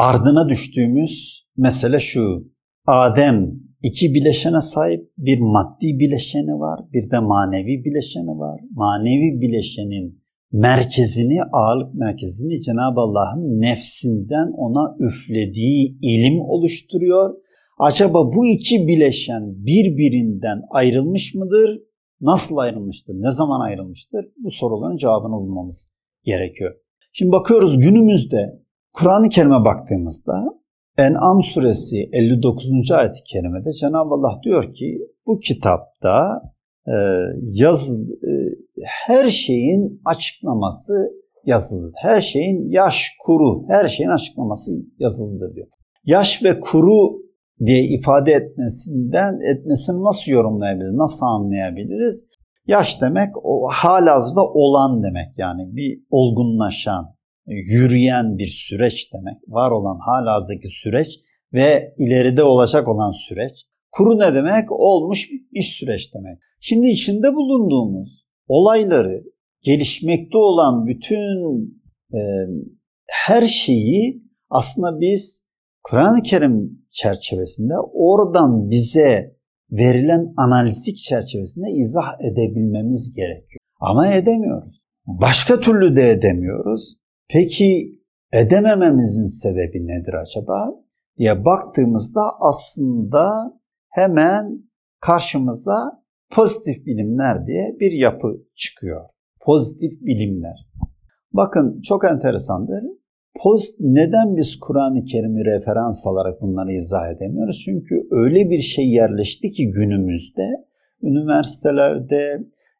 ardına düştüğümüz mesele şu. Adem iki bileşene sahip bir maddi bileşeni var, bir de manevi bileşeni var. Manevi bileşenin merkezini, ağırlık merkezini Cenab-ı Allah'ın nefsinden ona üflediği ilim oluşturuyor. Acaba bu iki bileşen birbirinden ayrılmış mıdır? Nasıl ayrılmıştır? Ne zaman ayrılmıştır? Bu soruların cevabını bulmamız gerekiyor. Şimdi bakıyoruz günümüzde Kur'an-ı Kerim'e baktığımızda En'am suresi 59. ayet-i kerimede Cenab-ı Allah diyor ki bu kitapta e, yaz e, her şeyin açıklaması yazılıdır. Her şeyin yaş, kuru, her şeyin açıklaması yazılıdır diyor. Yaş ve kuru diye ifade etmesinden etmesini nasıl yorumlayabiliriz, nasıl anlayabiliriz? Yaş demek o halihazırda olan demek yani bir olgunlaşan, yürüyen bir süreç demek. Var olan halihazırdaki süreç ve ileride olacak olan süreç. Kuru ne demek? Olmuş bitmiş süreç demek. Şimdi içinde bulunduğumuz olayları, gelişmekte olan bütün e, her şeyi aslında biz Kur'an-ı Kerim çerçevesinde oradan bize verilen analitik çerçevesinde izah edebilmemiz gerekiyor. Ama edemiyoruz. Başka türlü de edemiyoruz. Peki edemememizin sebebi nedir acaba diye baktığımızda aslında hemen karşımıza pozitif bilimler diye bir yapı çıkıyor. Pozitif bilimler. Bakın çok enteresandır. Post, neden biz Kur'an-ı Kerim'i referans alarak bunları izah edemiyoruz? Çünkü öyle bir şey yerleşti ki günümüzde üniversitelerde,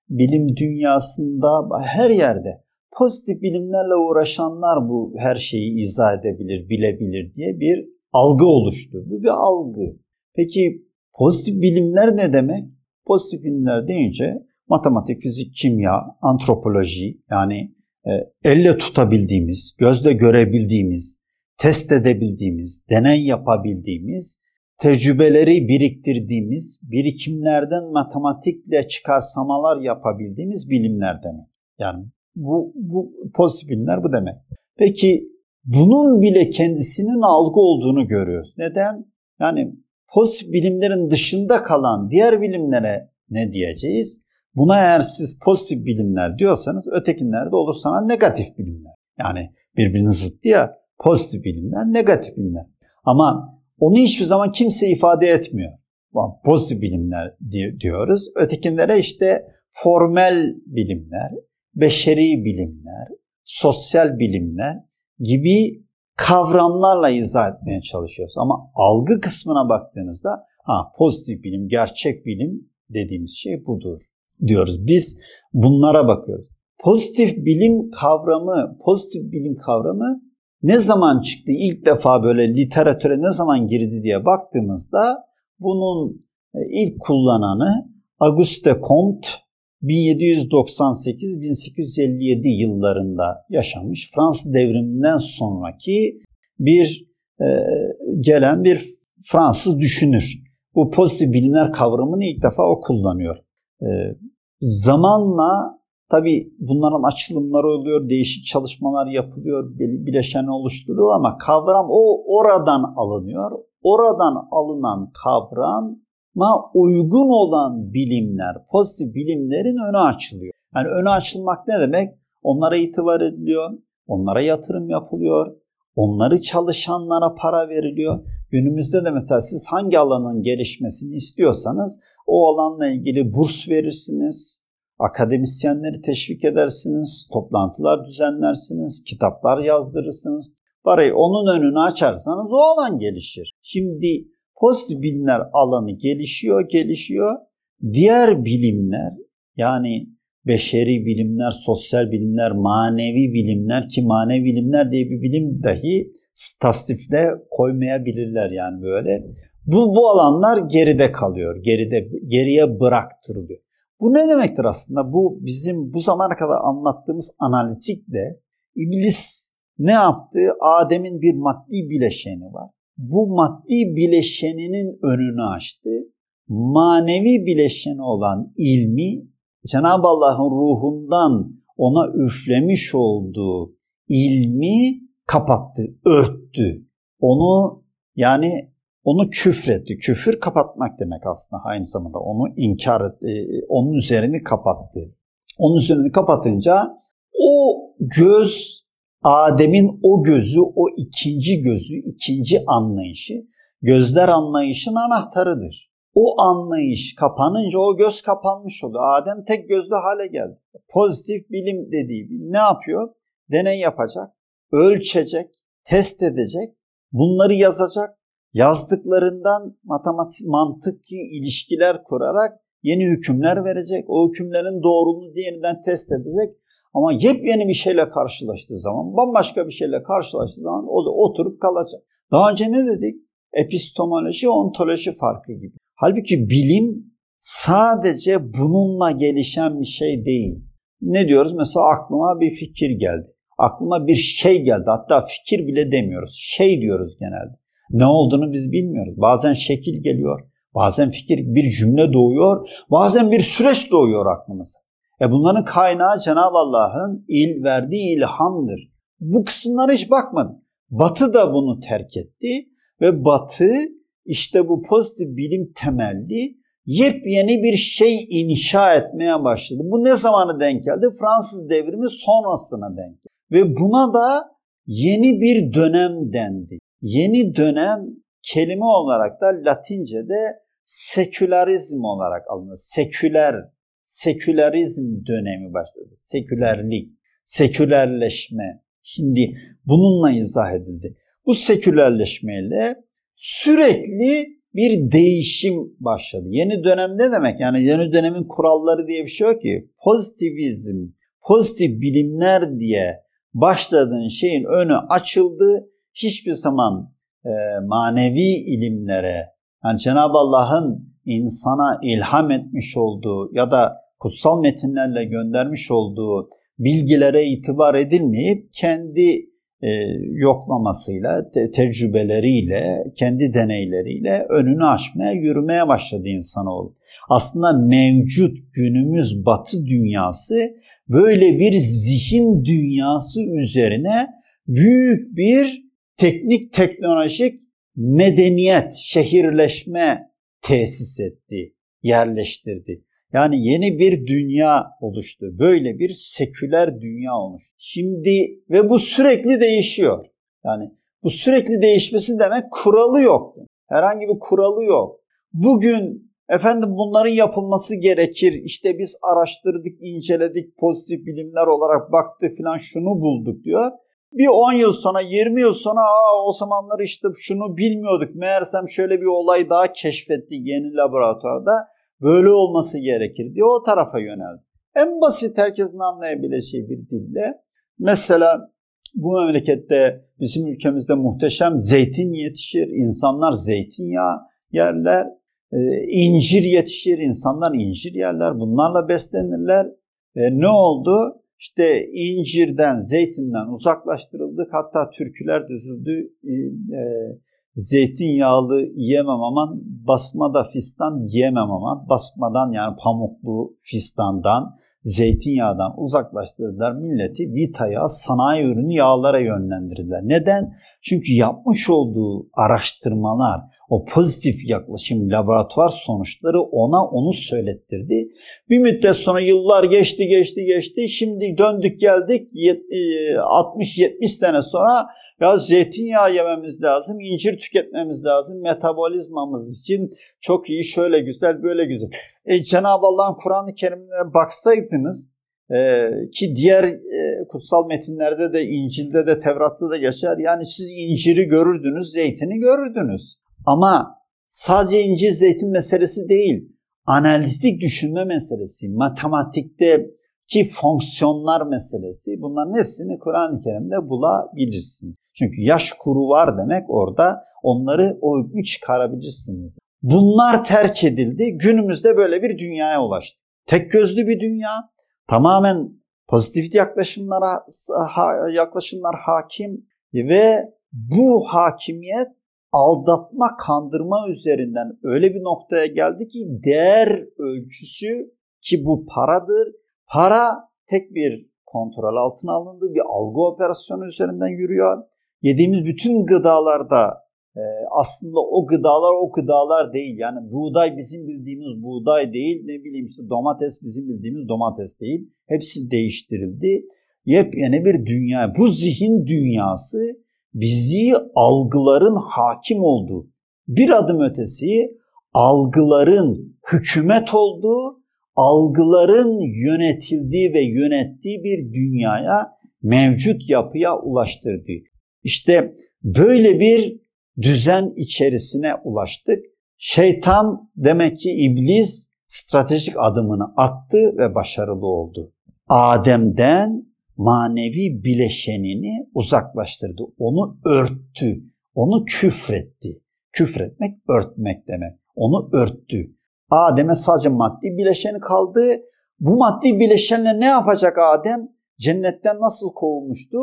bilim dünyasında, her yerde pozitif bilimlerle uğraşanlar bu her şeyi izah edebilir, bilebilir diye bir algı oluştu. Bu bir algı. Peki pozitif bilimler ne demek? Pozitif bilimler deyince matematik, fizik, kimya, antropoloji yani e, elle tutabildiğimiz, gözle görebildiğimiz, test edebildiğimiz, deney yapabildiğimiz, tecrübeleri biriktirdiğimiz, birikimlerden matematikle çıkarsamalar yapabildiğimiz bilimler demek. Yani bu, bu pozitif bilimler bu demek. Peki bunun bile kendisinin algı olduğunu görüyoruz. Neden? Yani pozitif bilimlerin dışında kalan diğer bilimlere ne diyeceğiz? Buna eğer siz pozitif bilimler diyorsanız ötekinlerde olur sana negatif bilimler. Yani birbirinin zıttı ya pozitif bilimler, negatif bilimler. Ama onu hiçbir zaman kimse ifade etmiyor. Pozitif bilimler diyoruz. Ötekilere işte formel bilimler, beşeri bilimler, sosyal bilimler gibi kavramlarla izah etmeye çalışıyoruz. Ama algı kısmına baktığınızda ha pozitif bilim, gerçek bilim dediğimiz şey budur diyoruz. Biz bunlara bakıyoruz. Pozitif bilim kavramı, pozitif bilim kavramı ne zaman çıktı? İlk defa böyle literatüre ne zaman girdi diye baktığımızda bunun e, ilk kullananı Auguste Comte 1798-1857 yıllarında yaşamış Fransız devriminden sonraki bir e, gelen bir Fransız düşünür. Bu pozitif bilimler kavramını ilk defa o kullanıyor. E, zamanla tabi bunların açılımları oluyor, değişik çalışmalar yapılıyor, bileşen oluşturuluyor ama kavram o oradan alınıyor. Oradan alınan kavram ma uygun olan bilimler, pozitif bilimlerin önü açılıyor. Yani önü açılmak ne demek? Onlara itibar ediliyor, onlara yatırım yapılıyor, onları çalışanlara para veriliyor. Günümüzde de mesela siz hangi alanın gelişmesini istiyorsanız o alanla ilgili burs verirsiniz, akademisyenleri teşvik edersiniz, toplantılar düzenlersiniz, kitaplar yazdırırsınız. Parayı onun önünü açarsanız o alan gelişir. Şimdi Pozitif bilimler alanı gelişiyor, gelişiyor. Diğer bilimler yani beşeri bilimler, sosyal bilimler, manevi bilimler ki manevi bilimler diye bir bilim dahi tasnifte koymayabilirler yani böyle. Bu, bu alanlar geride kalıyor, geride geriye bıraktırılıyor. Bu ne demektir aslında? Bu bizim bu zamana kadar anlattığımız analitikle iblis ne yaptı? Adem'in bir maddi bileşeni var bu maddi bileşeninin önünü açtı. Manevi bileşeni olan ilmi Cenab-ı Allah'ın ruhundan ona üflemiş olduğu ilmi kapattı, örttü. onu yani onu küfretti. Küfür kapatmak demek aslında aynı zamanda. Onu inkar etti. Onun üzerini kapattı. Onun üzerini kapatınca o göz Adem'in o gözü, o ikinci gözü, ikinci anlayışı gözler anlayışın anahtarıdır. O anlayış kapanınca o göz kapanmış oluyor. Adem tek gözlü hale geldi. Pozitif bilim dediği ne yapıyor? Deney yapacak, ölçecek, test edecek, bunları yazacak. Yazdıklarından matematik mantıki ilişkiler kurarak yeni hükümler verecek. O hükümlerin doğruluğunu yeniden test edecek. Ama yepyeni bir şeyle karşılaştığı zaman, bambaşka bir şeyle karşılaştığı zaman o da oturup kalacak. Daha önce ne dedik? Epistemoloji, ontoloji farkı gibi. Halbuki bilim sadece bununla gelişen bir şey değil. Ne diyoruz? Mesela aklıma bir fikir geldi. Aklıma bir şey geldi. Hatta fikir bile demiyoruz. Şey diyoruz genelde. Ne olduğunu biz bilmiyoruz. Bazen şekil geliyor. Bazen fikir bir cümle doğuyor. Bazen bir süreç doğuyor aklımıza. E bunların kaynağı Cenab-ı Allah'ın il verdiği ilhamdır. Bu kısımlara hiç bakmadım. Batı da bunu terk etti ve Batı işte bu pozitif bilim temelli yepyeni bir şey inşa etmeye başladı. Bu ne zamanı denk geldi? Fransız devrimi sonrasına denk geldi. Ve buna da yeni bir dönem dendi. Yeni dönem kelime olarak da Latince'de sekülerizm olarak alınır. Seküler, sekülerizm dönemi başladı. Sekülerlik, sekülerleşme. Şimdi bununla izah edildi. Bu sekülerleşmeyle sürekli bir değişim başladı. Yeni dönem ne demek? Yani yeni dönemin kuralları diye bir şey yok ki. Pozitivizm, pozitif bilimler diye başladığın şeyin önü açıldı. Hiçbir zaman e, manevi ilimlere, yani Cenab-ı Allah'ın insana ilham etmiş olduğu ya da kutsal metinlerle göndermiş olduğu bilgilere itibar edilmeyip kendi e, yoklamasıyla, te- tecrübeleriyle, kendi deneyleriyle önünü açmaya, yürümeye başladı insanoğlu. Aslında mevcut günümüz batı dünyası böyle bir zihin dünyası üzerine büyük bir teknik teknolojik medeniyet, şehirleşme tesis etti, yerleştirdi. Yani yeni bir dünya oluştu. Böyle bir seküler dünya oluştu. Şimdi ve bu sürekli değişiyor. Yani bu sürekli değişmesi demek kuralı yok. Herhangi bir kuralı yok. Bugün efendim bunların yapılması gerekir. İşte biz araştırdık, inceledik, pozitif bilimler olarak baktık filan şunu bulduk diyor. Bir 10 yıl sonra, 20 yıl sonra Aa, o zamanlar işte şunu bilmiyorduk. Meğersem şöyle bir olay daha keşfettik yeni laboratuvarda böyle olması gerekir diye o tarafa yöneldi. En basit herkesin anlayabileceği bir dille mesela bu memlekette bizim ülkemizde muhteşem zeytin yetişir. İnsanlar zeytinyağı yerler. Ee, incir yetişir. insanlar incir yerler. Bunlarla beslenirler. E, ne oldu? İşte incirden, zeytinden uzaklaştırıldık. Hatta türküler düzüldü. E, e, zeytinyağlı yiyemem aman, basmada fistan yiyemem aman. Basmadan yani pamuklu fistandan, zeytinyağdan uzaklaştırdılar. Milleti vitaya, sanayi ürünü yağlara yönlendirdiler. Neden? Çünkü yapmış olduğu araştırmalar, o pozitif yaklaşım laboratuvar sonuçları ona onu söylettirdi. Bir müddet sonra yıllar geçti geçti geçti. Şimdi döndük geldik 60-70 e, sene sonra ya zeytinyağı yememiz lazım, incir tüketmemiz lazım. Metabolizmamız için çok iyi, şöyle güzel, böyle güzel. E, Cenab-ı Allah'ın Kur'an-ı Kerim'ine baksaydınız ee, ki diğer e, kutsal metinlerde de İncil'de de Tevrat'ta da geçer. Yani siz inciri görürdünüz, zeytini görürdünüz. Ama sadece incir zeytin meselesi değil. Analitik düşünme meselesi, matematikte ki fonksiyonlar meselesi bunların hepsini Kur'an-ı Kerim'de bulabilirsiniz. Çünkü yaş kuru var demek orada onları o hükmü çıkarabilirsiniz. Bunlar terk edildi. Günümüzde böyle bir dünyaya ulaştı. Tek gözlü bir dünya. Tamamen pozitif yaklaşımlara yaklaşımlar hakim ve bu hakimiyet aldatma, kandırma üzerinden öyle bir noktaya geldi ki değer ölçüsü ki bu paradır. Para tek bir kontrol altına alındı. Bir algı operasyonu üzerinden yürüyor. Yediğimiz bütün gıdalarda e, aslında o gıdalar o gıdalar değil. Yani buğday bizim bildiğimiz buğday değil. Ne bileyim işte domates bizim bildiğimiz domates değil. Hepsi değiştirildi. Yepyeni bir dünya. Bu zihin dünyası bizi algıların hakim olduğu, bir adım ötesi algıların hükümet olduğu, algıların yönetildiği ve yönettiği bir dünyaya mevcut yapıya ulaştırdı. İşte böyle bir düzen içerisine ulaştık. Şeytan demek ki iblis stratejik adımını attı ve başarılı oldu. Adem'den manevi bileşenini uzaklaştırdı. Onu örttü. Onu küfretti. Küfretmek örtmek demek. Onu örttü. Adem'e sadece maddi bileşeni kaldı. Bu maddi bileşenle ne yapacak Adem? Cennetten nasıl kovulmuştu?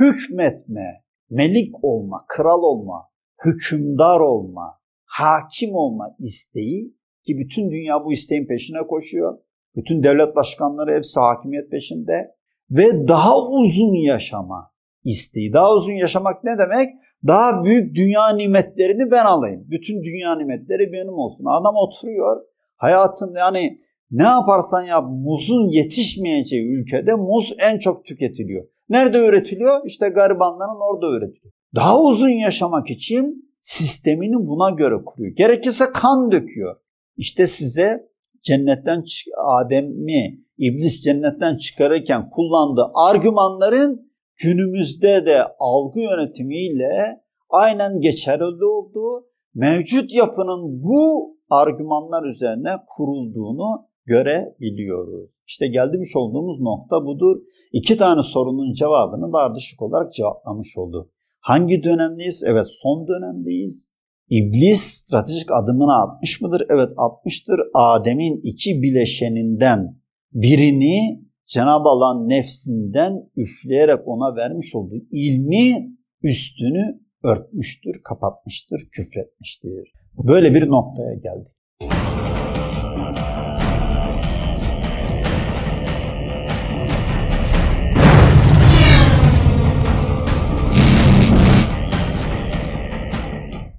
Hükmetme, melik olma, kral olma, hükümdar olma, hakim olma isteği ki bütün dünya bu isteğin peşine koşuyor. Bütün devlet başkanları hepsi hakimiyet peşinde ve daha uzun yaşama isteği. Daha uzun yaşamak ne demek? Daha büyük dünya nimetlerini ben alayım. Bütün dünya nimetleri benim olsun. Adam oturuyor. Hayatın yani ne yaparsan yap muzun yetişmeyeceği ülkede muz en çok tüketiliyor. Nerede üretiliyor? İşte garibanların orada üretiliyor. Daha uzun yaşamak için sistemini buna göre kuruyor. Gerekirse kan döküyor. İşte size cennetten Adem'i iblis cennetten çıkarırken kullandığı argümanların günümüzde de algı yönetimiyle aynen geçerli olduğu, mevcut yapının bu argümanlar üzerine kurulduğunu görebiliyoruz. İşte gelmiş olduğumuz nokta budur. İki tane sorunun cevabını ardışık olarak cevaplamış olduk. Hangi dönemdeyiz? Evet son dönemdeyiz. İblis stratejik adımını atmış mıdır? Evet atmıştır. Adem'in iki bileşeninden birini Cenab-ı Allah'ın nefsinden üfleyerek ona vermiş olduğu ilmi üstünü örtmüştür, kapatmıştır, küfretmiştir. Böyle bir noktaya geldik.